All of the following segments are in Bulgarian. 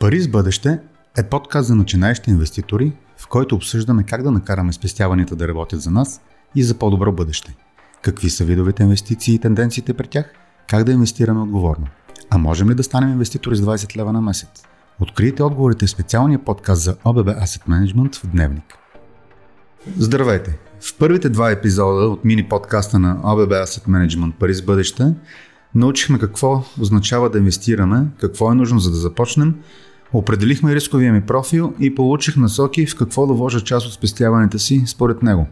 Пари с бъдеще е подкаст за начинаещи инвеститори, в който обсъждаме как да накараме спестяванията да работят за нас и за по-добро бъдеще. Какви са видовете инвестиции и тенденциите при тях, как да инвестираме отговорно. А можем ли да станем инвеститори с 20 лева на месец? Открийте отговорите в специалния подкаст за OBB Asset Management в Дневник. Здравейте! В първите два епизода от мини подкаста на OBB Asset Management Пари с бъдеще научихме какво означава да инвестираме, какво е нужно за да започнем Определихме рисковия ми профил и получих насоки в какво да вложа част от спестяването си според него.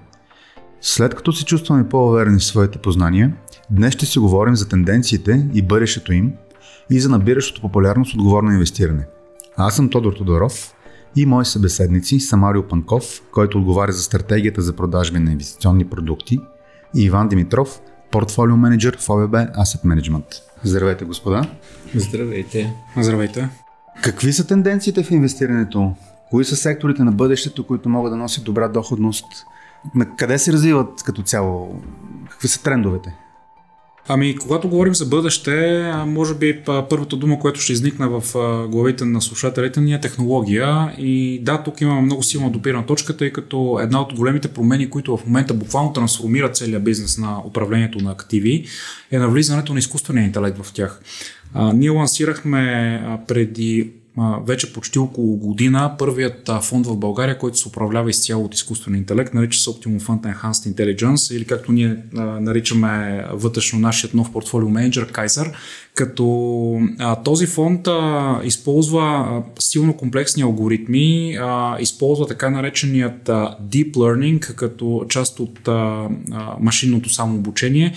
След като се чувстваме по-уверени в своите познания, днес ще си говорим за тенденциите и бъдещето им и за набиращото популярност отговорно инвестиране. Аз съм Тодор Тодоров и мои събеседници са Марио Панков, който отговаря за стратегията за продажби на инвестиционни продукти и Иван Димитров, портфолио менеджер в ОББ Asset Management. Здравейте, господа! Здравейте! Здравейте! Какви са тенденциите в инвестирането? Кои са секторите на бъдещето, които могат да носят добра доходност? На къде се развиват като цяло? Какви са трендовете? Ами, когато говорим за бъдеще, може би първата дума, която ще изникне в главите на слушателите ни е технология. И да, тук имаме много силна допирана точка, тъй като една от големите промени, които в момента буквално трансформират целият бизнес на управлението на активи, е навлизането на изкуствения интелект в тях. А, ние лансирахме преди вече почти около година първият фонд в България, който се управлява изцяло от изкуствен интелект, нарича се Optimum Fund Enhanced Intelligence или както ние наричаме вътрешно нашият нов портфолио менеджер Kaiser, като този фонд използва силно комплексни алгоритми, използва така нареченият Deep Learning като част от а, а, машинното самообучение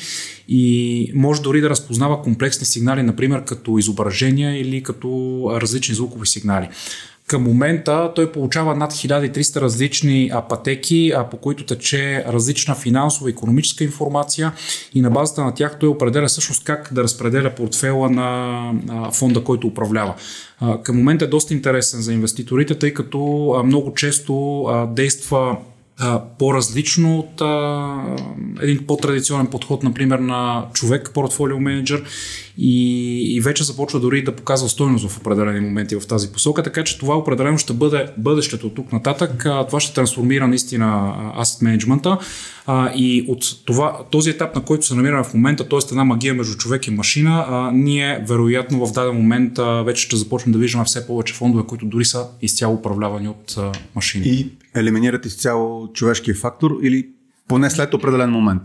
и може дори да разпознава комплексни сигнали, например като изображения или като различни звукови сигнали. Към момента той получава над 1300 различни пътеки, по които тече различна финансова и економическа информация и на базата на тях той определя всъщност как да разпределя портфела на фонда, който управлява. Към момента е доста интересен за инвеститорите, тъй като много често действа по-различно от а, един по-традиционен подход, например, на човек, портфолио менеджер и, и вече започва дори да показва стойност в определени моменти в тази посока, така че това определено ще бъде бъдещето от тук нататък. Това ще трансформира наистина асет менеджмента и от това, този етап, на който се намираме в момента, т.е. една магия между човек и машина, ние вероятно в даден момент вече ще започнем да виждаме все повече фондове, които дори са изцяло управлявани от а, машини. И елиминират изцяло човешкия фактор или поне след определен момент?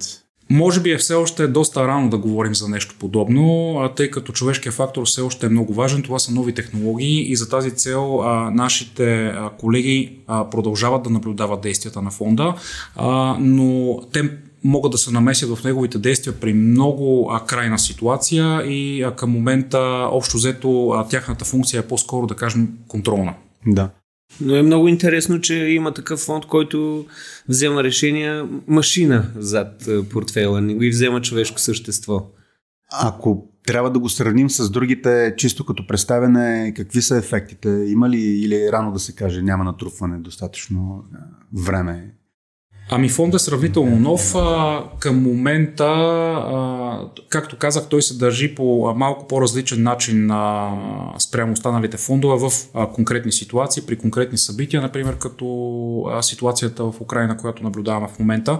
Може би е все още доста рано да говорим за нещо подобно, тъй като човешкият фактор все още е много важен. Това са нови технологии и за тази цел а, нашите а, колеги а, продължават да наблюдават действията на фонда, а, но те могат да се намесят в неговите действия при много а, крайна ситуация и а, към момента общо взето а, тяхната функция е по-скоро да кажем контролна. Да. Но е много интересно, че има такъв фонд, който взема решения машина зад е, портфела, не го и взема човешко същество. Ако трябва да го сравним с другите, чисто като представяне, какви са ефектите? Има ли или е рано да се каже, няма натрупване достатъчно е, време Ами фонд е сравнително нов. А, към момента, а, както казах, той се държи по малко по-различен начин а, спрямо останалите фондове в а, конкретни ситуации, при конкретни събития, например като а, ситуацията в Украина, която наблюдаваме в момента.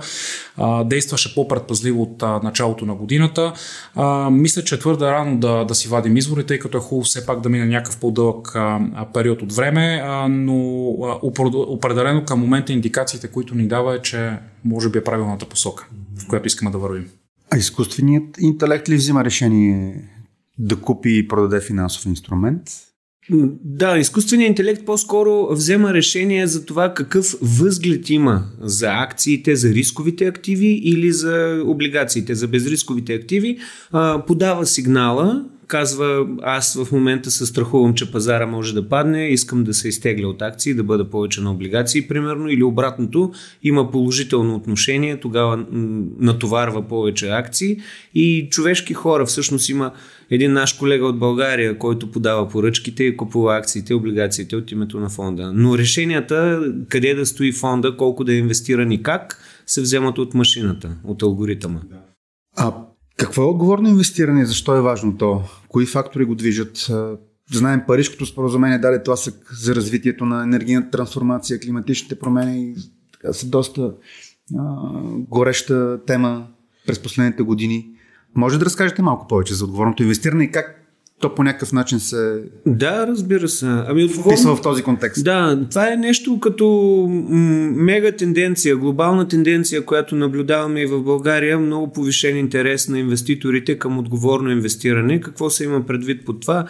А, действаше по-предпазливо от а, началото на годината. А, мисля, че е твърде рано да, да си вадим извори, тъй като е хубаво все пак да мине някакъв по-дълъг а, период от време, а, но а, определено към момента индикациите, които ни дава е, че че може би е правилната посока, в която искаме да вървим. А изкуственият интелект ли взима решение да купи и продаде финансов инструмент? Да, изкуственият интелект по-скоро взема решение за това какъв възглед има за акциите, за рисковите активи или за облигациите, за безрисковите активи. Подава сигнала казва, аз в момента се страхувам, че пазара може да падне, искам да се изтегля от акции, да бъда повече на облигации, примерно, или обратното, има положително отношение, тогава натоварва повече акции и човешки хора, всъщност има един наш колега от България, който подава поръчките и купува акциите, облигациите от името на фонда. Но решенията, къде да стои фонда, колко да е инвестиран и как, се вземат от машината, от алгоритъма. А какво е отговорно инвестиране? Защо е важно то? Кои фактори го движат? знаем Парижкото споразумение даде тласък за развитието на енергийната трансформация, климатичните промени. Така са доста а, гореща тема през последните години. Може да разкажете малко повече за отговорното инвестиране и как то по някакъв начин се. Да, разбира се. Ами, отговорно... в този контекст. Да, това е нещо като мега тенденция, глобална тенденция, която наблюдаваме и в България. Много повишен интерес на инвеститорите към отговорно инвестиране. Какво се има предвид по това?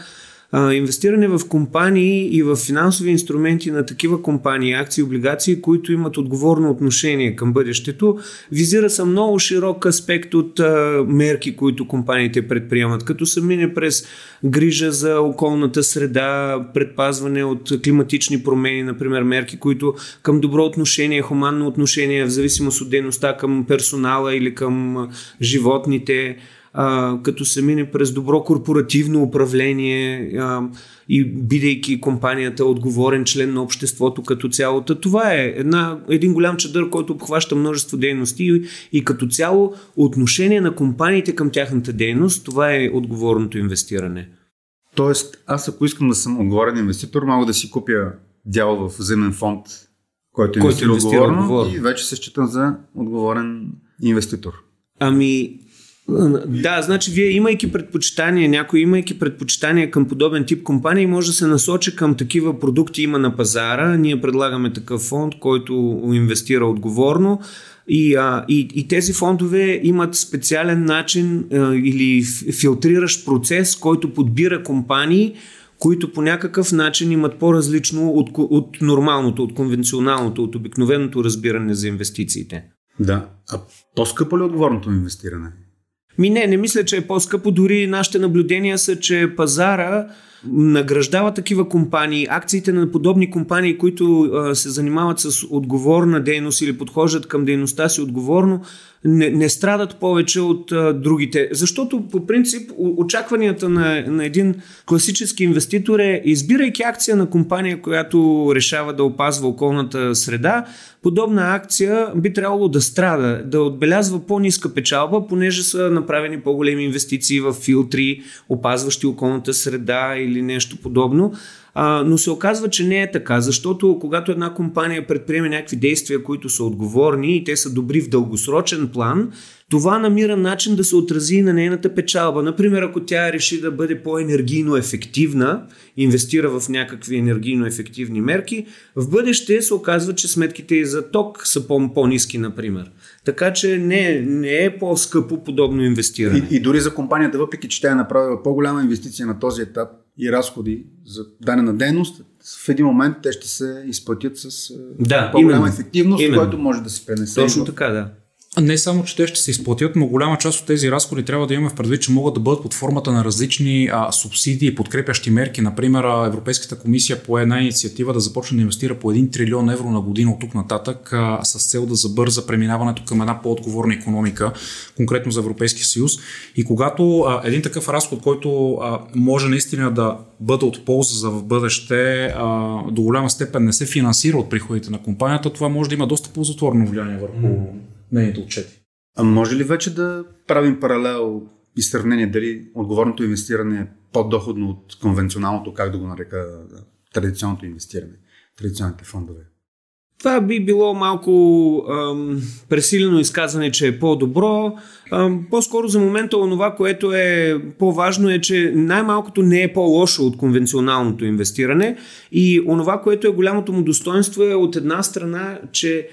Инвестиране в компании и в финансови инструменти на такива компании, акции, облигации, които имат отговорно отношение към бъдещето, визира са много широк аспект от мерки, които компаниите предприемат, като са мине през грижа за околната среда, предпазване от климатични промени, например мерки, които към добро отношение, хуманно отношение, в зависимост от дейността към персонала или към животните, а, като се мине през добро корпоративно управление а, и бидейки компанията отговорен член на обществото като цялото. Това е една, един голям чадър, който обхваща множество дейности и, и като цяло отношение на компаниите към тяхната дейност, това е отговорното инвестиране. Тоест, аз ако искам да съм отговорен инвеститор, мога да си купя дял в вземен фонд, който инвестира, инвестира отговорно, отговорно и вече се считам за отговорен инвеститор. Ами, да, значи вие имайки предпочитания, някой имайки предпочитания към подобен тип компании, може да се насочи към такива продукти има на пазара. Ние предлагаме такъв фонд, който инвестира отговорно. И, а, и, и тези фондове имат специален начин а, или филтриращ процес, който подбира компании, които по някакъв начин имат по-различно от, от нормалното, от конвенционалното, от обикновеното разбиране за инвестициите. Да. А по-скъпо ли е отговорното инвестиране? Ми не, не мисля, че е по-скъпо. Дори нашите наблюдения са, че пазара награждава такива компании, акциите на подобни компании, които а, се занимават с отговорна дейност или подхождат към дейността си отговорно, не, не страдат повече от а, другите. Защото по принцип очакванията на, на един класически инвеститор е, избирайки акция на компания, която решава да опазва околната среда, подобна акция би трябвало да страда, да отбелязва по-ниска печалба, понеже са направени по-големи инвестиции в филтри, опазващи околната среда или нещо подобно. А, но се оказва, че не е така, защото когато една компания предприеме някакви действия, които са отговорни и те са добри в дългосрочен план, това намира начин да се отрази на нейната печалба. Например, ако тя реши да бъде по-енергийно ефективна, инвестира в някакви енергийно ефективни мерки, в бъдеще се оказва, че сметките и за ток са по-низки, например. Така че не, не е по-скъпо подобно инвестиране. И, и дори за компанията, въпреки че тя е направила по-голяма инвестиция на този етап и разходи за дадена дейност, в един момент те ще се изплатят с да, по-голяма именно, ефективност, именно. която може да се пренесе. Точно така, да. Не само, че те ще се изплатят, но голяма част от тези разходи трябва да имаме в предвид, че могат да бъдат под формата на различни а, субсидии подкрепящи мерки. Например, Европейската комисия по една инициатива да започне да инвестира по 1 трилион евро на година от тук нататък а, с цел да забърза преминаването към една по-отговорна економика, конкретно за Европейския съюз. И когато а, един такъв разход, който а, може наистина да бъде от полза за в бъдеще, а, до голяма степен не се финансира от приходите на компанията, това може да има доста ползотворно влияние върху нейните отчети. А може ли вече да правим паралел и сравнение дали отговорното инвестиране е по-доходно от конвенционалното, как да го нарека, традиционното инвестиране, традиционните фондове? Това би било малко ам, пресилено изказване, че е по-добро. По-скоро за момента онова, което е по-важно е, че най-малкото не е по-лошо от конвенционалното инвестиране. И онова, което е голямото му достоинство е от една страна, че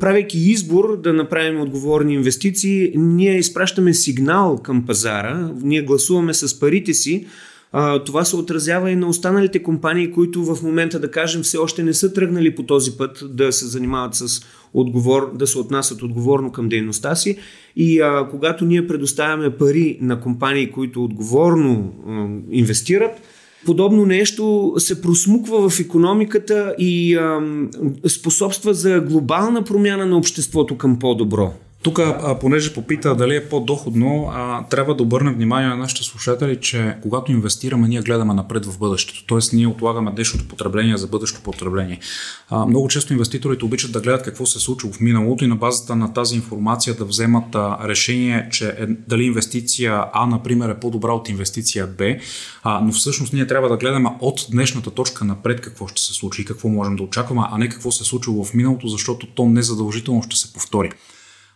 правейки избор да направим отговорни инвестиции, ние изпращаме сигнал към пазара, ние гласуваме с парите си, а, това се отразява и на останалите компании, които в момента, да кажем, все още не са тръгнали по този път да се занимават с отговор, да се отнасят отговорно към дейността си. И а, когато ние предоставяме пари на компании, които отговорно а, инвестират, Подобно нещо се просмуква в економиката и а, способства за глобална промяна на обществото към по-добро. Тук, понеже попита дали е по-доходно, а, трябва да обърнем внимание на нашите слушатели, че когато инвестираме, ние гледаме напред в бъдещето. Тоест, ние отлагаме днешното потребление за бъдещето потребление. А, много често инвеститорите обичат да гледат какво се е случило в миналото и на базата на тази информация да вземат а, решение, че е, дали инвестиция А, например, е по-добра от инвестиция Б. А, но всъщност ние трябва да гледаме от днешната точка напред какво ще се случи и какво можем да очакваме, а не какво се е случило в миналото, защото то незадължително ще се повтори.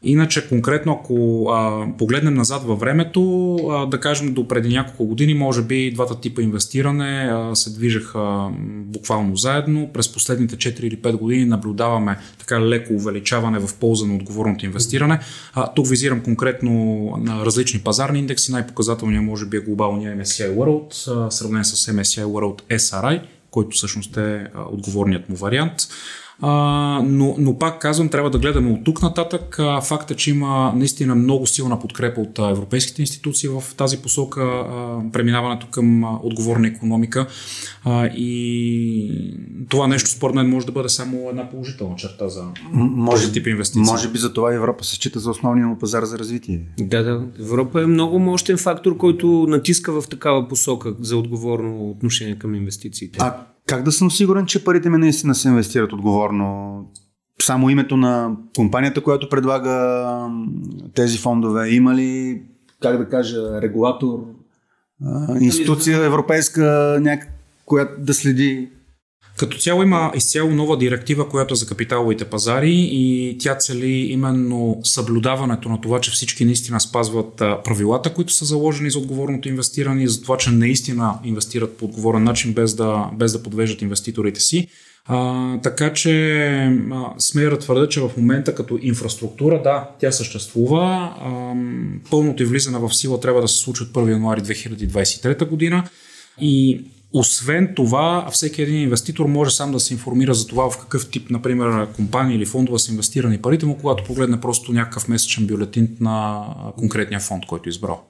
Иначе, конкретно, ако а, погледнем назад във времето, а, да кажем до преди няколко години, може би двата типа инвестиране а, се движеха буквално заедно. През последните 4 или 5 години наблюдаваме така леко увеличаване в полза на отговорното инвестиране. А, тук визирам конкретно на различни пазарни индекси. Най-показателният може би е глобалния MSCI World, сравнен с MSCI World SRI, който всъщност е отговорният му вариант. А, но, но пак казвам, трябва да гледаме от тук нататък. А, факта, че има наистина много силна подкрепа от а, европейските институции в тази посока, а, преминаването към а, отговорна економика. А, и това нещо, според мен, може да бъде само една положителна черта за може, този тип инвестиции. Може би за това Европа се счита за основния му пазар за развитие. Да, да. Европа е много мощен фактор, който натиска в такава посока за отговорно отношение към инвестициите. А как да съм сигурен, че парите ми наистина се инвестират отговорно? Само името на компанията, която предлага тези фондове, има ли, как да кажа, регулатор, институция европейска, която да следи като цяло има изцяло нова директива, която е за капиталовите пазари и тя цели именно съблюдаването на това, че всички наистина спазват правилата, които са заложени за отговорното инвестиране и за това, че наистина инвестират по отговорен начин, без да, без да подвеждат инвеститорите си. А, така че а, смея да твърда, че в момента като инфраструктура, да, тя съществува. А, пълното и влизане в сила трябва да се случи от 1 януари 2023 година. И освен това, всеки един инвеститор може сам да се информира за това в какъв тип, например, компания или фондове са инвестирани парите му, когато погледне просто някакъв месечен бюлетин на конкретния фонд, който е избрал.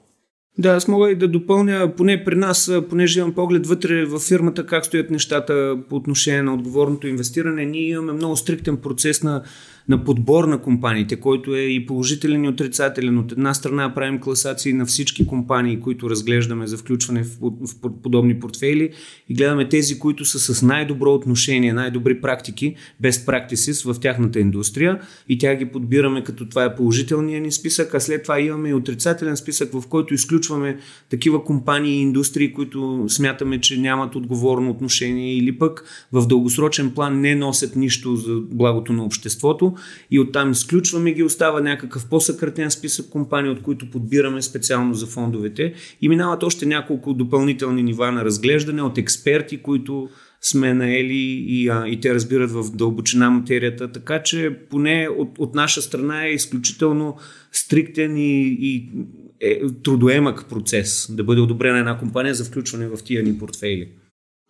Да, аз мога и да допълня, поне при нас, понеже имам поглед вътре в фирмата, как стоят нещата по отношение на отговорното инвестиране. Ние имаме много стриктен процес на на подбор на компаниите, който е и положителен и отрицателен. От една страна правим класации на всички компании, които разглеждаме за включване в, в подобни портфейли и гледаме тези, които са с най-добро отношение, най-добри практики, best practices в тяхната индустрия и тя ги подбираме като това е положителният ни списък, а след това имаме и отрицателен списък, в който изключваме такива компании и индустрии, които смятаме, че нямат отговорно отношение или пък в дългосрочен план не носят нищо за благото на обществото и оттам изключваме ги, остава някакъв по-съкратен списък компании, от които подбираме специално за фондовете и минават още няколко допълнителни нива на разглеждане от експерти, които сме наели и, а, и те разбират в дълбочина материята, така че поне от, от наша страна е изключително стриктен и, и е, трудоемък процес да бъде одобрена една компания за включване в тия ни портфейли.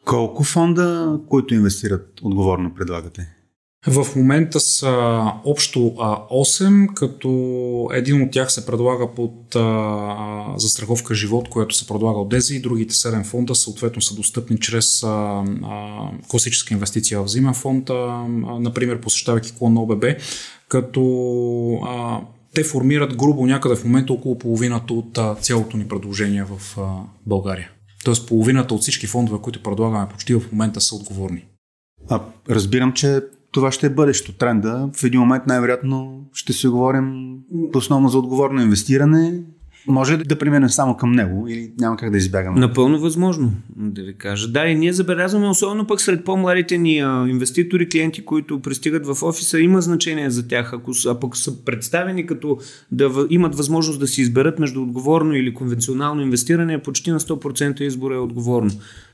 Колко фонда, които инвестират, отговорно предлагате? В момента са общо 8, като един от тях се предлага под застраховка живот, която се предлага от ДЕЗИ и другите 7 фонда съответно са достъпни чрез класическа инвестиция в взимен фонд, например посещавайки клон на ОББ, като те формират грубо някъде в момента около половината от цялото ни предложение в България. Тоест половината от всички фондове, които предлагаме почти в момента са отговорни. А, разбирам, че това ще е бъдещето тренда. В един момент най-вероятно ще си говорим основно за отговорно инвестиране. Може ли да преминем само към него или няма как да избягаме? Напълно възможно, да ви кажа. Да, и ние забелязваме, особено пък сред по-младите ни инвеститори, клиенти, които пристигат в офиса, има значение за тях. Ако а пък са представени като да имат възможност да си изберат между отговорно или конвенционално инвестиране, почти на 100% избора е отговорно.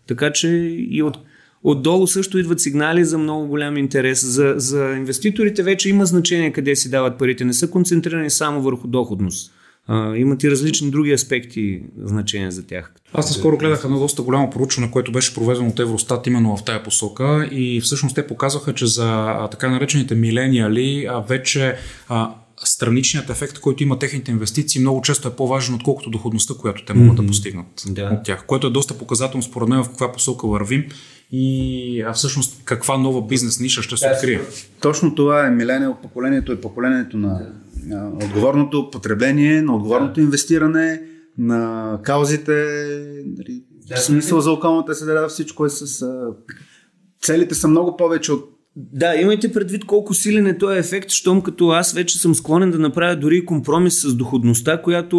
Така че и от Отдолу също идват сигнали за много голям интерес. За, за инвеститорите вече има значение къде си дават парите. Не са концентрирани само върху доходност. А, имат и различни други аспекти значения за тях. Аз наскоро гледах едно доста голямо проучване, което беше проведено от Евростат именно в тая посока и всъщност те показваха, че за така наречените милениали вече а, страничният ефект, който има техните инвестиции, много често е по-важен, отколкото доходността, която те могат mm-hmm. да постигнат да. от тях. Което е доста показателно според мен в каква посока вървим и а всъщност каква нова бизнес ниша ще се открие. Точно това е милениал поколението, е поколението на отговорното потребление, на отговорното инвестиране, на каузите, нали, да, смисъл за околната среда, всичко е с... Целите са много повече от да, имайте предвид колко силен е този ефект, щом като аз вече съм склонен да направя дори компромис с доходността, която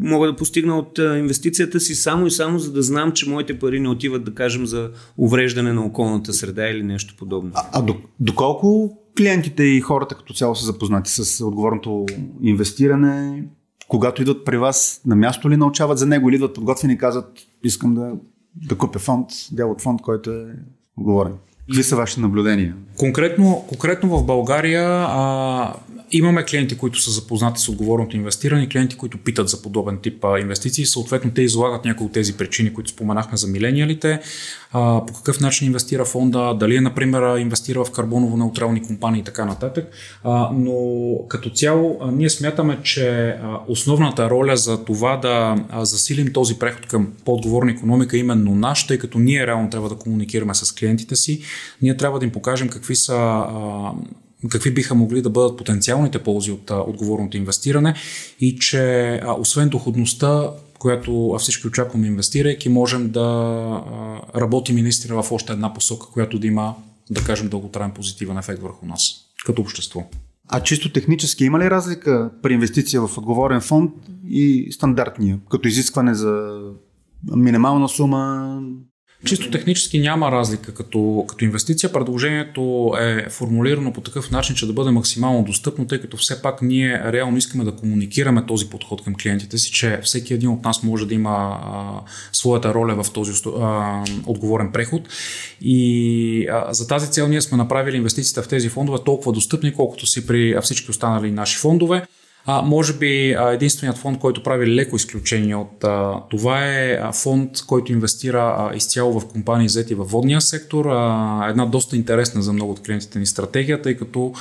мога да постигна от инвестицията си само и само за да знам, че моите пари не отиват, да кажем, за увреждане на околната среда или нещо подобно. А, а доколко клиентите и хората като цяло са запознати с отговорното инвестиране, когато идват при вас, на място ли научават за него или идват подготвени и казват, искам да, да купя фонд, дял от фонд, който е оговорен? Какви са вашите наблюдения? Конкретно, конкретно в България а, имаме клиенти, които са запознати с отговорното инвестиране, клиенти, които питат за подобен тип а, инвестиции. Съответно, те излагат някои от тези причини, които споменахме за милениалите, а, по какъв начин инвестира фонда, дали е, например, инвестира в карбоново-неутрални компании и така нататък. А, но като цяло, а, ние смятаме, че а, основната роля за това да а, засилим този преход към по-отговорна економика е именно наш, тъй като ние реално трябва да комуникираме с клиентите си, ние трябва да им покажем какви са а, какви биха могли да бъдат потенциалните ползи от отговорното инвестиране и че а, освен доходността, която всички очакваме инвестирайки, можем да а, работим и наистина в още една посока, която да има, да кажем, дълготраен позитивен ефект върху нас като общество. А чисто технически има ли разлика при инвестиция в отговорен фонд и стандартния, като изискване за минимална сума, Чисто технически няма разлика като, като инвестиция. Предложението е формулирано по такъв начин, че да бъде максимално достъпно, тъй като все пак ние реално искаме да комуникираме този подход към клиентите си, че всеки един от нас може да има а, своята роля в този а, отговорен преход. И а, за тази цел ние сме направили инвестициите в тези фондове толкова достъпни, колкото си при всички останали наши фондове. А, може би единственият фонд, който прави леко изключение от а, това е фонд, който инвестира а, изцяло в компании взети във водния сектор. А, една доста интересна за много от клиентите ни стратегия, тъй като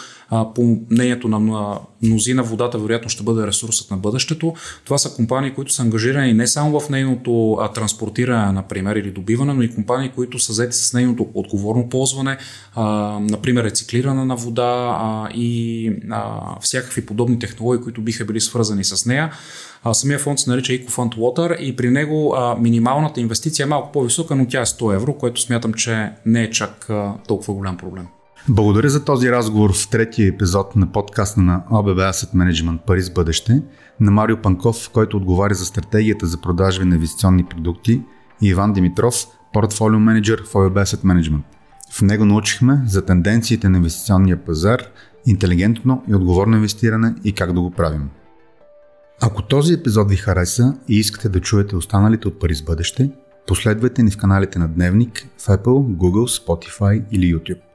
по мнението на мнозина водата вероятно ще бъде ресурсът на бъдещето. Това са компании, които са ангажирани не само в нейното а, транспортиране, например, или добиване, но и компании, които са взети с нейното отговорно ползване, а, например, рециклиране на вода а, и а, всякакви подобни технологии, които биха били свързани с нея. А, самия фонд се нарича EcoFund Water и при него а, минималната инвестиция е малко по-висока, но тя е 100 евро, което смятам, че не е чак а, толкова голям проблем. Благодаря за този разговор в третия епизод на подкаста на ОББ Asset Management Пари бъдеще на Марио Панков, който отговаря за стратегията за продажби на инвестиционни продукти и Иван Димитров, портфолио менеджер в ОББ Asset Management. В него научихме за тенденциите на инвестиционния пазар, интелигентно и отговорно инвестиране и как да го правим. Ако този епизод ви хареса и искате да чуете останалите от Пари с бъдеще, последвайте ни в каналите на Дневник в Apple, Google, Spotify или YouTube.